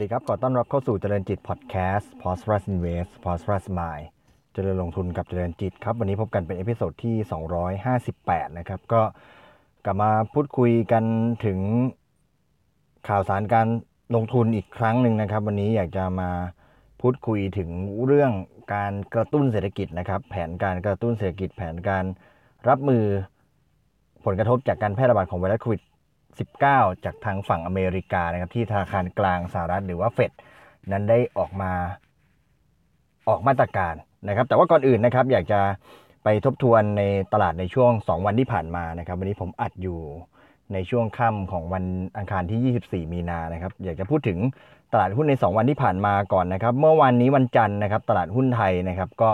สวัสดีครับ ขอต้อนรับเข้าสู่เจริญจิตพอดแคสต์ p o s t r u s Invest p o s t r u s Mind เจริญลงทุนกับเจริญจิตครับ วันนี้พบกันเป็น episode ที่ 258 นะครับ ก็กลับมาพูดคุยกันถึงข่าวสารการลงทุนอีกครั้งหนึ่งนะครับ วันนี้อยากจะมาพูดคุยถึงเรื่องการกระตุ้นเศรษฐกิจนะครับ แผนการกระตุ้นเศรษฐกิจแผนการรับมือผลกระทบจากการแพร่ระบาดของไวรัสโควิด 19 จากทางฝั่งอเมริกานะครับที่ธนาคารกลางสหรัฐหรือว่าเฟดนั้นได้ออกมาออกมาตรการนะครับ แต่ว่าก่อนอื่นนะครับ อยากจะไปทบทวนในตลาดในช่วง 2 วันที่ผ่านมานะครับ วันนี้ผมอัดอยู่ในช่วงค่ำของวันอังคารที่ 24 มีนานะครับ อยากจะพูดถึงตลาดหุ้นใน 2 วันที่ผ่านมาก่อนนะครับ เมื่อวันนี้วันจันทร์นะครับ ตลาดหุ้นไทยนะครับ ก็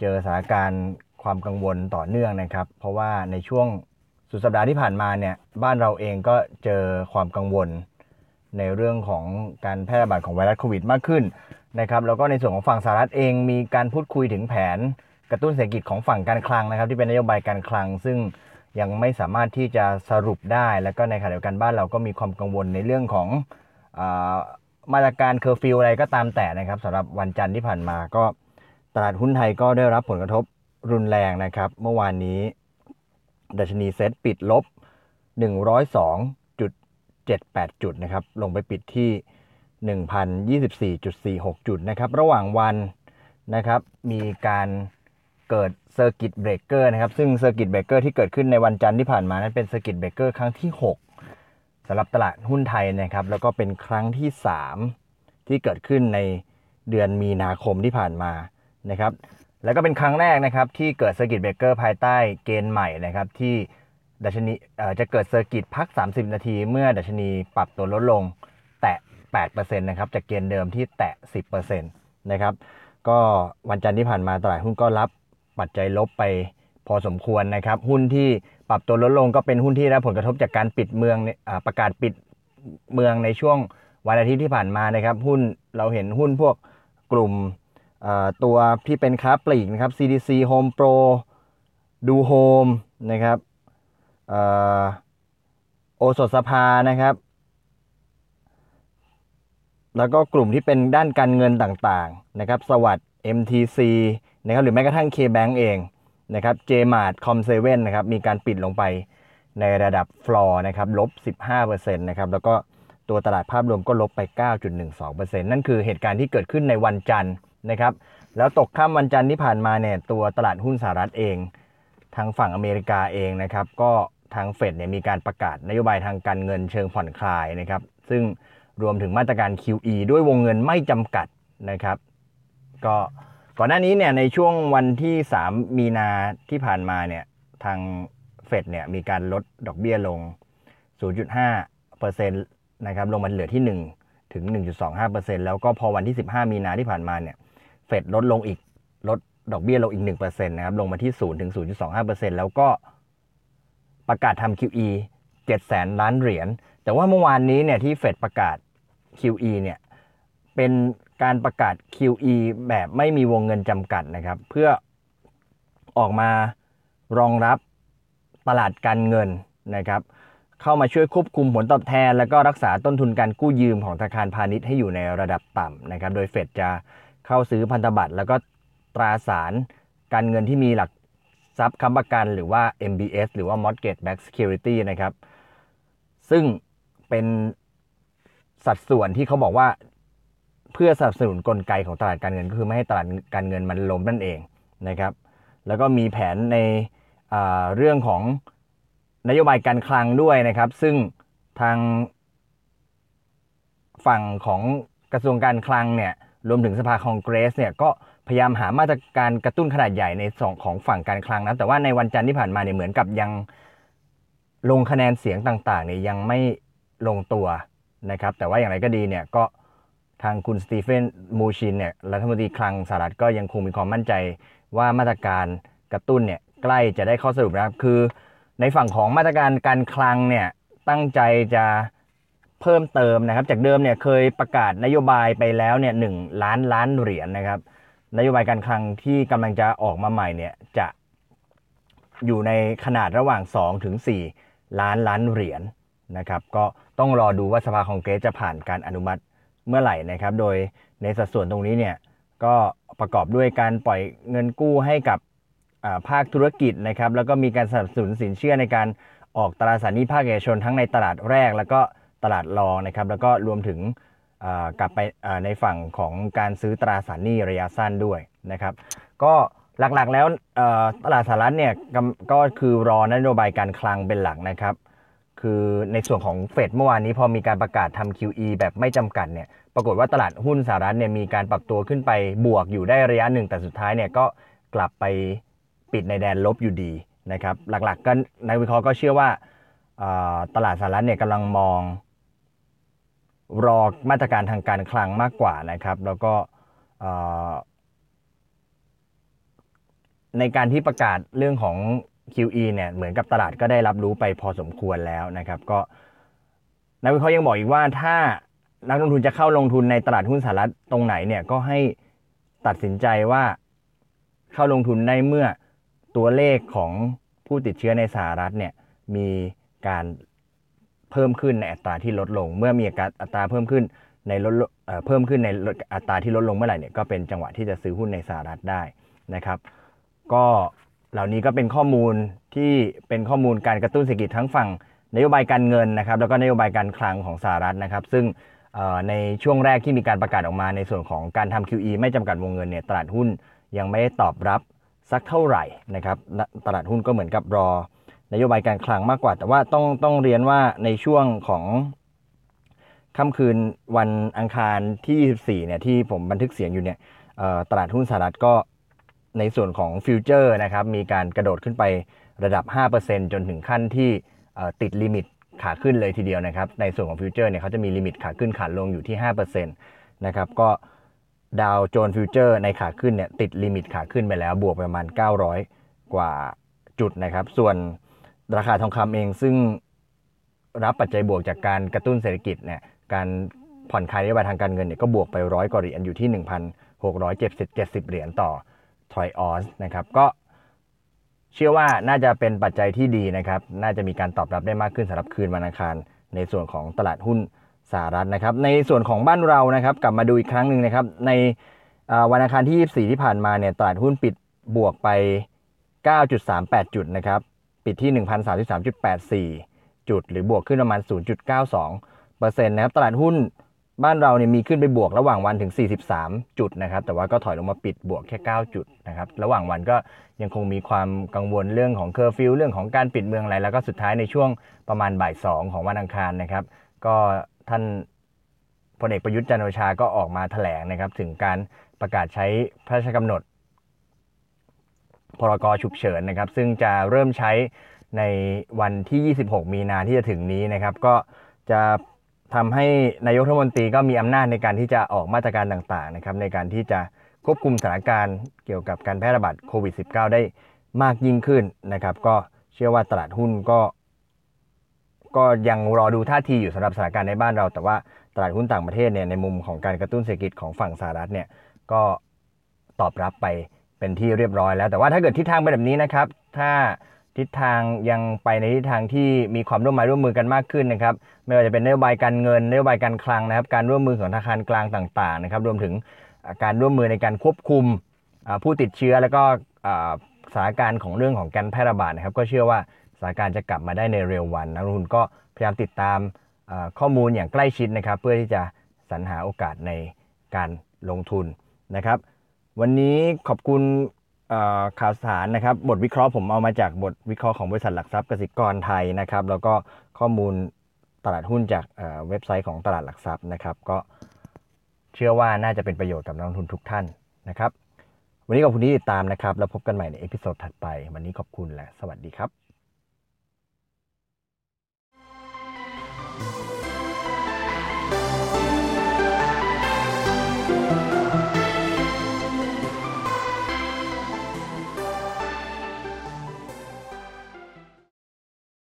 เจอสถานการณ์ความกังวลต่อเนื่องนะครับ เพราะว่าในช่วง สุดสัปดาห์ที่ผ่านมาเนี่ยบ้านเราเองก็เจอความกังวลในเรื่องของการแพร่ระบาดของไวรัสโควิดมากขึ้นนะครับแล้วก็ในส่วนของฝั่งสหรัฐเองมีการพูดคุยถึงแผนกระตุ้นเศรษฐกิจของฝั่งการคลังนะครับ ที่เป็นนโยบายการคลัง ซึ่งยังไม่สามารถที่จะสรุปได้ แล้วก็ในขณะเดียวกันบ้านเราก็มีความกังวลในเรื่องของอมาตรการเคอร์ฟิวอะไรก็ตามแต่นะครับสำหรับวันจันทร์ที่ผ่านมาก็ตลาดหุ้นไทยก็ได้รับผลกระทบรุนแรงนะครับ เมื่อวานนี้ ดัชนีเซ็ตปิดลบ 102.78 จุดนะครับ ลงไปปิดที่ 1,024.46 จุดนะครับ ระหว่างวันนะครับ มีการเกิด circuit breaker นะครับ ซึ่ง circuit breaker ที่เกิดขึ้นในวันจันทร์ที่ผ่านมานั้นเป็น circuit breaker ครั้งที่ 6สำหรับตลาดหุ้นไทยนะครับ แล้วก็เป็นครั้งที่ 3 ที่เกิดขึ้นในเดือนมีนาคมที่ผ่านมานะครับ แล้วก็เป็นครั้งแรกนะครับที่เกิด circuit breaker ภายใต้เกณฑ์ใหม่นะครับที่ดัชนีจะเกิด circuit พัก 30 นาที เมื่อดัชนีปรับตัวลดลงแตะ 8%นะครับจากเกณฑ์เดิมที่แตะ 10%นะครับก็วันจันทร์ที่ผ่านมาตลาดหุ้นก็รับปัจจัยลบไปพอสมควรนะครับ หุ้นที่ปรับตัวลดลงก็เป็นหุ้นที่ได้ผลกระทบจากการปิดเมืองประกาศปิดเมืองในช่วงวันอาทิตย์ที่ผ่านมานะครับ หุ้นเราเห็นหุ้นพวกกลุ่ม ตัวที่เป็นค้าปลีกนะครับ CDC Home Pro ดูโฮมนะครับโอสถสภานะครับ แล้วก็กลุ่มที่เป็นด้านการเงินต่างๆนะครับ สวัสด์ MTC นะครับหรือแม้กระทั่ง KBank เองนะครับ JMart Com7 นะครับมีการปิดลงไปในระดับฟลอร์นะครับลบ 15%นะครับแล้วก็ตัวตลาดภาพรวมก็ลบไป 9.12%นั่นคือเหตุการณ์ที่เกิดขึ้นในวันจันทร์ นะครับ แล้วตกค่ำวันจันทร์ที่ผ่านมาเนี่ยตัวตลาดหุ้นสหรัฐเอง ทางฝั่งอเมริกาเองนะครับ ก็ทางเฟดเนี่ยมีการประกาศนโยบายทางการเงินเชิงผ่อนคลายนะครับ ซึ่งรวมถึงมาตรการ QE ด้วยวงเงินไม่จำกัดนะครับ ก็ก่อนหน้านี้เนี่ยในช่วงวันที่ 3 มีนาที่ผ่านมาเนี่ยทางเฟดเนี่ยมีการลดดอกเบี้ยลง 0.5%นะครับลงมาเหลือที่ 1 ถึง 1.25%แล้วก็พอวันที่ 15 มีนาที่ผ่านมาเนี่ย ฟดลดลงอีกลดดอกเบี้ยลงอีก1%นะครับ ลงมาที่ 0 ถึง 0.25%แล้วก็ประกาศทำ QE 7แสนล้านเหรียญ แต่ว่าเมื่อวานนี้เนี่ยที่เฟดประกาศ QE เนี่ยเป็นการประกาศ QE แบบไม่มีวงเงินจำกัดนะครับ เพื่อออกมารองรับตลาดการเงินนะครับ เข้ามาช่วยควบคุมผลตอบแทน แล้วก็รักษาต้นทุนการกู้ยืมของธนาคารพาณิชย์ให้อยู่ในระดับต่ำนะครับ โดยเฟดจะ เข้าซื้อพันธบัตรแล้วก็ตราสารการเงินที่มีหลักทรัพย์ค้ำประกันหรือว่า MBS หรือว่า Mortgage Backed Security นะครับ ซึ่งเป็นสัดส่วนที่เขาบอกว่าเพื่อสนับสนุนกลไกของตลาดการเงินก็คือไม่ให้ตลาดการเงินมันล้มนั่นเองนะครับ แล้วก็มีแผนในเรื่องของนโยบายการคลังด้วยนะครับ ซึ่งทางฝั่งของกระทรวงการคลังเนี่ย รวมถึงสภาคองเกรสเนี่ยก็พยายามหามาตรการกระตุ้นขนาดใหญ่ในสองของฝั่งการคลังนะแต่ว่าในวันจันทร์ที่ผ่านมาเนี่ยเหมือนกับยังลงคะแนนเสียงต่างๆเนี่ยยังไม่ลงตัวนะครับ แต่ว่าอย่างไรก็ดีเนี่ยก็ทางคุณสตีเฟนมูชินเนี่ยรัฐมนตรีคลังสหรัฐก็ยังคงมีความมั่นใจว่ามาตรการกระตุ้นเนี่ยใกล้จะได้ข้อสรุปนะครับ คือในฝั่งของมาตรการการคลังเนี่ยตั้งใจจะ เพิ่มเติมนะครับ จากเดิมเนี่ยเคยประกาศนโยบายไปแล้วเนี่ยหล้านล้านเหรียญนนะครับ นโยบายการคลังที่กำลังจะออกมาใหม่เนี่ยจะอยู่ในขนาดระหว่าง 2 ถึง 4 ล้านล้านเหรียญนะครับ ก็ต้องรอดูว่าสภาคองเกรสจะผ่านการอนุมัติเมื่อไหร่นะครับ โดยในสัดส่วนตรงนี้เนี่ยก็ประกอบด้วยการปล่อยเงินกู้ให้กับภาคธุรกิจนะครับ แล้วก็มีการสนับสนุนสินเชื่อในการออกตราสารหนี้ภาคเอกชนทั้งในตลาดแรก แล้วก็ ตลาดรองนะครับแล้วก็รวมถึงกลับไปในฝั่งของการซื้อตราสารหนี้ระยะสั้นด้วยนะครับก็หลักๆแล้วตลาดสหรัฐเนี่ยก,ก็คือรอนโยบายการคลังเป็นหลักนะครับคือในส่วนของเฟดเมื่อวานนี้พอมีการประกาศทำ QE แบบไม่จำกัดเนี่ยปรากฏว่าตลาดหุ้นสหรัฐเนี่ยมีการปรับตัวขึ้นไปบวกอยู่ได้ระยะหนึ่ง แต่สุดท้ายเนี่ยก็กลับไปปิดในแดนลบอยู่ดีนะครับหลักๆก็นักวิเคราะห์ก็เชื่อว่าตลาดสหรัฐเนี่ยกำลังมอง รอมาตรการทางการคลังมากกว่านะครับ แล้วก็ในการที่ประกาศเรื่องของ QE เนี่ยเหมือนกับตลาดก็ได้รับรู้ไปพอสมควรแล้วนะครับ ก็นักวิเคราะห์ยังบอกอีกว่าถ้านักลงทุนจะเข้าลงทุนในตลาดหุ้นสหรัฐตรงไหนเนี่ยก็ให้ตัดสินใจว่าเข้าลงทุนได้เมื่อตัวเลขของผู้ติดเชื้อในสหรัฐเนี่ยมีการ เพิ่มขึ้นในอัตราที่ลดลง เมื่อมีอัตราเพิ่มขึ้นในลดเพิ่มขึ้นในอัตราที่ลดลงเมื่อไหร่เนี่ยก็เป็นจังหวะที่จะซื้อหุ้นในสหรัฐได้นะครับ ก็เหล่านี้ก็เป็นข้อมูลที่เป็นข้อมูลการกระตุ้นเศรษฐกิจทั้งฝั่งนโยบายการเงินนะครับ แล้วก็นโยบายการคลังของสหรัฐนะครับ ซึ่งในช่วงแรกที่มีการประกาศออกมาในส่วนของการทำ QE ไม่จำกัดวงเงินเนี่ยตลาดหุ้นยังไม่ได้ตอบรับสักเท่าไหร่นะครับตลาดหุ้นก็เหมือนกับรอ นโยบายการคลังมากกว่า แต่ว่าต้องต้องเรียนว่าในช่วงของค่ำคืนวันอังคารที่ 24 เนี่ยที่ผมบันทึกเสียงอยู่เนี่ยตลาดหุ้นสหรัฐก็ในส่วนของ future นะครับมีการกระโดดขึ้นไประดับ 5%จนถึงขั้นที่ติด limit ขาขึ้นเลยทีเดียวนะครับ ในส่วนของ future เนี่ยเขาจะมี limit ขาขึ้นขาลงอยู่ที่ 5%นะครับก็ดาวโจนส์ future ในขาขึ้นเนี่ยติด limit ขาขึ้นไปแล้วบวกปประมาณ 900 กว่าจุดนะครับ ส่วน ราคาทองคำเองซึ่งรับปัจจัยบวกจากการกระตุ้นเศรษฐกิจเนี่ยการผ่อนคลายนโยบายทางการเงินเนี่ยก็บวกไปร้อยกว่าเหรียญอยู่ที่ 1,670เหรียญต่อ troy ounce นะครับก็เชื่อว่าน่าจะเป็นปัจจัยที่ดีนะครับ น่าจะมีการตอบรับได้มากขึ้นสำหรับคืนวันอังคาร ในส่วนของตลาดหุ้นสหรัฐนะครับ ในส่วนของบ้านเรานะครับ กลับมาดูอีกครั้งหนึ่งนะครับ ในวันอังคารที่ 24 ที่ผ่านมาเนี่ยตลาดหุ้นปิดบวกไป 9.38 จุดนะครับ ปิดที่ 1,033.84 จุด หรือบวกขึ้นประมาณ 0.92%นะครับ ตลาดหุ้นบ้านเราเนี่ยมีขึ้นไปบวกระหว่างวันถึง 43 จุดนะครับ แต่ว่าก็ถอยลงมาปิดบวกแค่ 9 จุดนะครับ ระหว่างวันก็ยังคงมีความกังวลเรื่องของเคอร์ฟิวเรื่องของการปิดเมืองอะไร แล้วก็สุดท้ายในช่วงประมาณบ่าย2ของวันอังคารนะครับ ก็ท่านพลเอกประยุทธ์จันทร์โอชาก็ออกมาแถลงนะครับ ถึงการประกาศใช้พระราชกำหนด พรกฉุกเฉินนะครับ ซึ่งจะเริ่มใช้ในวันที่ 26 มีนาที่จะถึงนี้นะครับ ก็จะทำให้นายกรัฐมนตรีก็มีอำนาจในการที่จะออกมาตรการต่างๆนะครับ ในการที่จะควบคุมสถานการณ์เกี่ยวกับการแพร่ระบาดโควิด -19 ได้มากยิ่งขึ้นนะครับ ก็เชื่อว่าตลาดหุ้นก็ ก็ยังรอดูท่าทีอยู่สำหรับสถานการณ์ในบ้านเรา แต่ว่าตลาดหุ้นต่างประเทศเนี่ยในมุมของการกระตุ้นเศรษฐกิจของฝั่งสหรัฐเนี่ยก็ตอบรับไป เป็นที่เรียบร้อยแล้ว แต่ว่าถ้าเกิดทิศทางเป็นแบบนี้นะครับ ถ้าทิศทางยังไปในทิศทางที่มีความร่วมมือร่วมมือกันมากขึ้นนะครับ ไม่ว่าจะเป็นนโยบายการเงินนโยบายการคลังนะครับ การร่วมมือของธนาคารกลางต่างๆนะครับ รวมถึงการร่วมมือในการควบคุมผู้ติดเชื้อแล้วก็สถานการณ์ของเรื่องของการแพร่ระบาดนะครับ ก็เชื่อว่าสถานการณ์จะกลับมาได้ในเร็ววันนักลงทุนก็พยายามติดตามข้อมูลอย่างใกล้ชิดนะครับ เพื่อที่จะสรรหาโอกาสในการลงทุนนะครับ วันนี้ขอบคุณข่าวสารนะครับ บทวิเคราะห์ผมเอามาจากบทวิเคราะห์ของบริษัทหลักทรัพย์กสิกรไทยนะครับ แล้วก็ข้อมูลตลาดหุ้นจากเว็บไซต์ของตลาดหลักทรัพย์นะครับ ก็เชื่อว่าน่าจะเป็นประโยชน์กับนักลงทุนทุกท่านนะครับ วันนี้ขอบคุณที่ติดตามนะครับ แล้วพบกันใหม่ใน episode ถัดไป วันนี้ขอบคุณและสวัสดีครับ